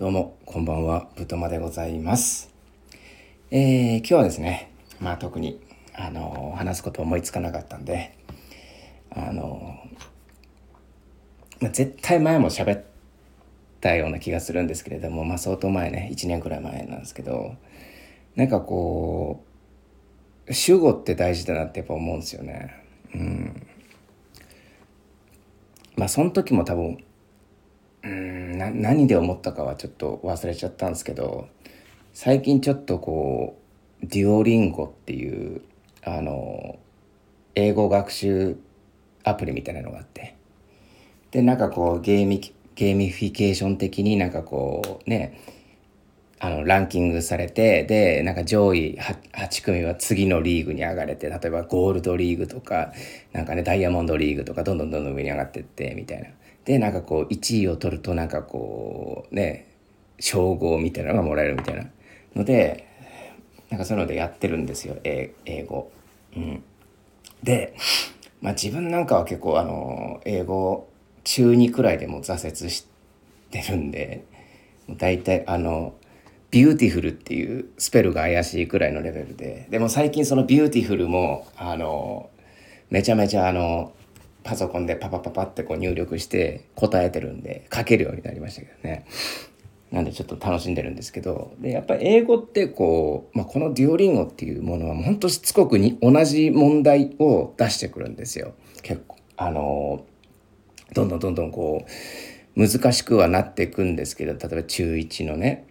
どうも、こんばんは、ぶとまでございます。えー、今日はですね、まあ特に、あの、話すこと思いつかなかったんで、あの、まあ、絶対前も喋ったような気がするんですけれども、まあ相当前ね、1年くらい前なんですけど、なんかこう、主語って大事だなってやっぱ思うんですよね。うん。まあその時も多分うんな何で思ったかはちょっと忘れちゃったんですけど最近ちょっとこうデュオリンゴっていうあの英語学習アプリみたいなのがあって。でなんかこうゲーミゲーミフィケーション的になんかこうねあのランキングされてでなんか上位 8, 8組は次のリーグに上がれて例えばゴールドリーグとかなんかねダイヤモンドリーグとかどんどんどんどん上に上がってってみたいな。でなんかこう1位を取るとなんかこうね称号みたいなのがもらえるみたいなのでなんかそういうのでやってるんですよ英語。うん、で、まあ、自分なんかは結構あの英語中2くらいでも挫折してるんで大体あの beautiful っていうスペルが怪しいくらいのレベルででも最近その beautiful もあのめちゃめちゃあのパソコンでパパパパってこう入力して答えてるんで書けるようになりましたけどね。なんでちょっと楽しんでるんですけど。でやっぱり英語ってこう、まあ、このデュオリンゴっていうものは本当しつこくに同じ問題を出してくるんですよ。結構。あのどんどんどんどんこう難しくはなっていくんですけど例えば中1のね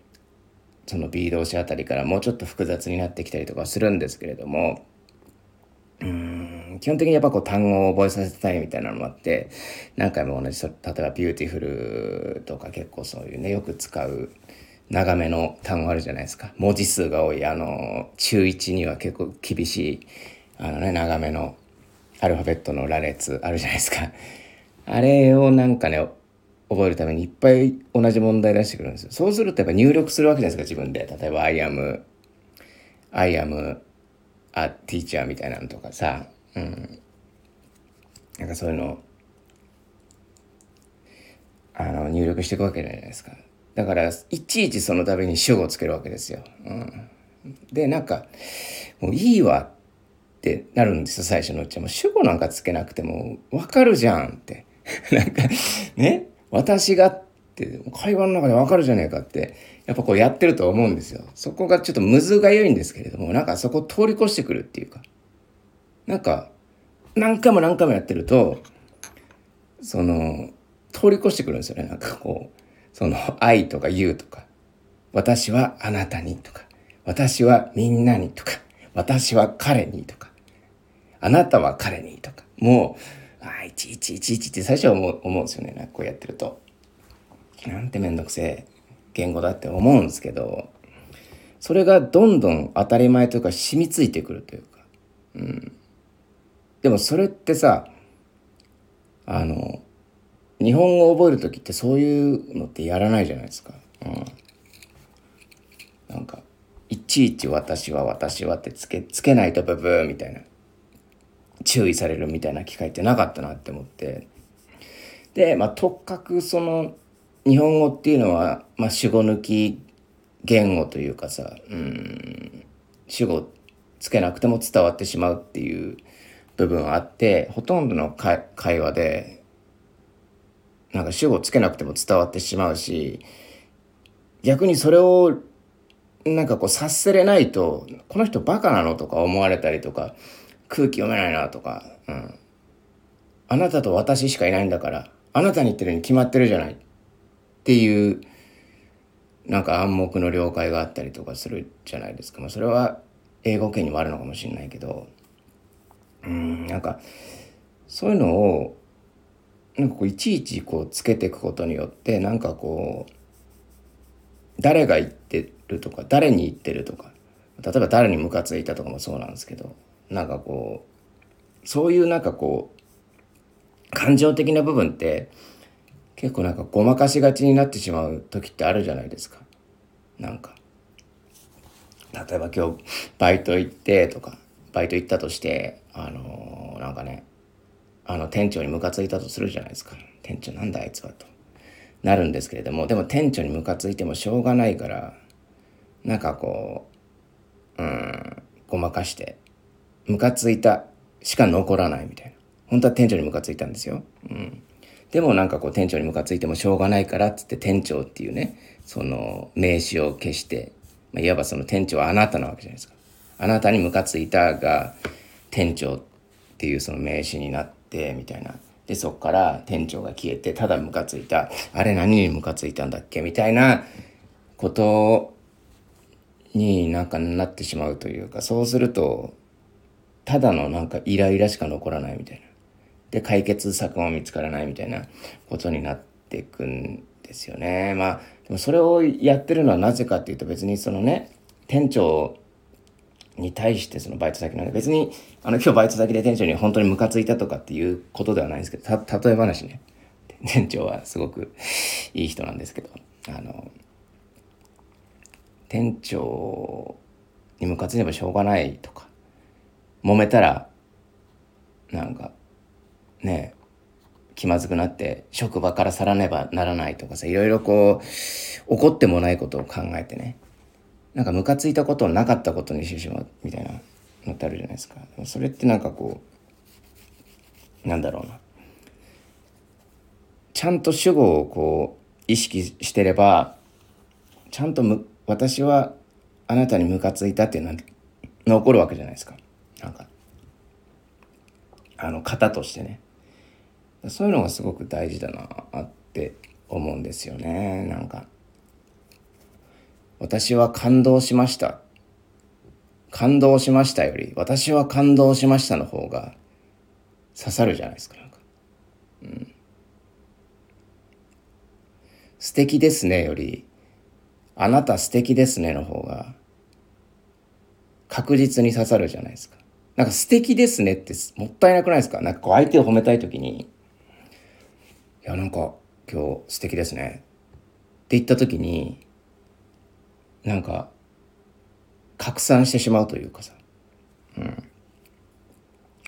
その B 動詞あたりからもうちょっと複雑になってきたりとかするんですけれどもうん。基本的にやっぱこう単語を覚えさせたいみたいなのもあって何回も同じ例えば「beautiful」とか結構そういうねよく使う長めの単語あるじゃないですか。文字数が多いあの中1には結構厳しいあのね長めのアルファベットの羅列あるじゃないですか。あれをなんかね覚えるためにいっぱい同じ問題出してくるんですよ。そうするとやっぱ入力するわけじゃないですか自分で。例えば「I am I am a teacher」みたいなのとかさ。うん。なんかそういうのあの入力していくわけじゃないですか。だからいちいちその度に主語をつけるわけですよ、うん、でなんかもういいわってなるんですよ最初のうちは。もう主語なんかつけなくても分かるじゃんって。なんかね？私がって会話の中で分かるじゃねえかってやっぱこうやってると思うんですよ。そこがちょっとむずがゆいんですけれどもなんかそこを通り越してくるっていうか。なんか何回も何回もやってるとその通り越してくるんですよね。なんかこうその「愛」とか「言う」とか「私はあなたに」とか「私はみんなに」とか「私は彼に」とか「あなたは彼に」とかもうあいちいちいちいちって最初は思う思うんですよね。なんかこうやってると。なんてめんどくせえ言語だって思うんですけどそれがどんどん当たり前というか染みついてくるというか、うん、でもそれってさあの日本語を覚える時ってそういうのってやらないじゃないですか。うん、なんかいちいち「私は私は」ってつけつけないとブブーみたいな注意されるみたいな機会ってなかったなって思ってでまあとっかくその日本語っていうのは、まあ、主語抜き言語というかさうん主語つけなくても伝わってしまうっていう部分はあってほとんどの会話でなんか主語をつけなくても伝わってしまうし逆にそれをなんかこう察せれないとこの人バカなのとか思われたりとか空気読めないなとか、うん、あなたと私しかいないんだからあなたに言ってるに決まってるじゃない。っていうなんか暗黙の了解があったりとかするじゃないですか、まあ、それは英語圏にもあるのかもしれないけど。うんなんかそういうのをなんかこういちいちこうつけていくことによってなんかこう誰が言ってるとか誰に言ってるとか例えば誰にムカついたとかもそうなんですけどなんかこうそういうなんかこう感情的な部分って結構なんかごまかしがちになってしまう時ってあるじゃないですか。なんか例えば今日バイト行ってとかバイト行ったとしてあのー、なんかねあの店長にムカついたとするじゃないですか店長なんだあいつはとなるんですけれどもでも店長にムカついてもしょうがないからなんかこううんごまかしてムカついたしか残らないみたいな本当は店長にムカついたんですよ。うんでもなんかこう店長にムカついてもしょうがないからっつって店長っていうねその名刺を消して、まあ、いわばその店長はあなたなわけじゃないですか。あなたにムカついたが店長っていうその名刺になってみたいな。でそっから店長が消えてただムカついたあれ何にムカついたんだっけ？みたいなことになんかなってしまうというかそうするとただのなんかイライラしか残らないみたいな。で解決策も見つからないみたいなことになっていくんですよね。まあでもそれをやってるのはなぜかっていうと別にそのね店長に対してそのバイト先のね別にあの今日バイト先で店長に本当にムカついたとかっていうことではないんですけどた例え話ね。店長はすごくいい人なんですけどあの店長にムカついてもしょうがないとか揉めたらなんかね気まずくなって職場から去らねばならないとかさいろいろこう怒ってもないことを考えてね。なんかムカついたことをなかったことにしてしまうみたいなのってあるじゃないですか。それってなんかこうなんだろうな。ちゃんと主語をこう意識してればちゃんとむ私はあなたにムカついたっていうのは残るわけじゃないですか。なんかあの型としてね。そういうのがすごく大事だなって思うんですよね。なんか私は感動しました。感動しましたより私は感動しましたの方が刺さるじゃないですかなんか、うん、素敵ですねよりあなた素敵ですねの方が確実に刺さるじゃないですか。なんか素敵ですねってもったいなくないですか？なんかこう相手を褒めたい時にいやなんか今日素敵ですね」って言った時になんか拡散してしまうというかさ、うん、っ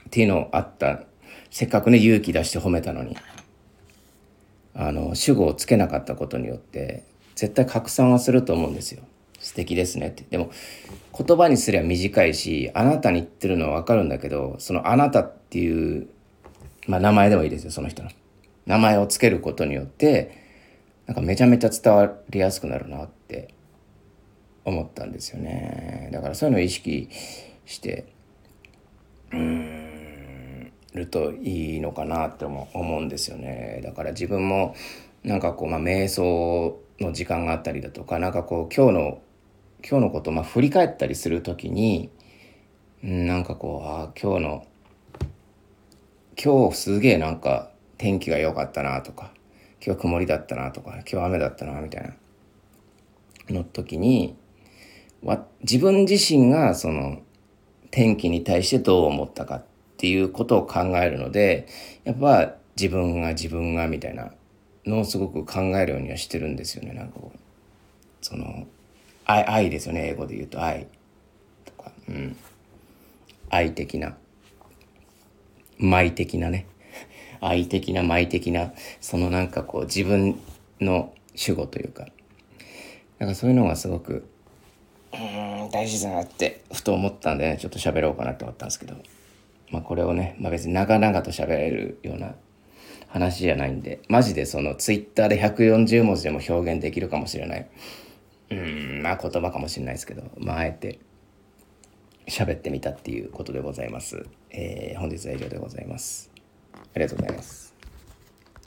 ていうのあった。せっかくね勇気出して褒めたのに。あの主語をつけなかったことによって絶対拡散はすると思うんですよ。素敵ですねって。でも言葉にすれば短いしあなたに言ってるのは分かるんだけどそのあなたっていう、まあ、名前でもいいですよその人の。名前を付けることによってなんかめちゃめちゃ伝わりやすくなるなって思ったんですよね。だからそういうのを意識してうんるといいのかなって思うんですよね。だから自分もなんかこう、まあ、瞑想の時間があったりだとかなんかこう今日の今日のことをまあ振り返ったりする時になんかこうあ今日の今日すげえなんか天気が良かったなとか今日曇りだったなとか今日雨だったなみたいなの時に自分自身がその天気に対してどう思ったかっていうことを考えるのでやっぱ自分が自分がみたいなのをすごく考えるようにはしてるんですよね。なんかこうその愛愛ですよね。英語で言うと愛とか。うん。愛的な。舞的なね。愛的な舞的な。そのなんかこう自分の主語というか。なんかそういうのがすごくうん大事だなってふと思ったんで、ね、ちょっと喋ろうかなって思ったんですけど、まあ、これをね、まあ、別に長々と喋れるような話じゃないんでマジでそのツイッターで140文字でも表現できるかもしれないうんまあ言葉かもしれないですけどまああえて喋ってみたっていうことでございます。えー、本日は以上でございます。ありがとうございます。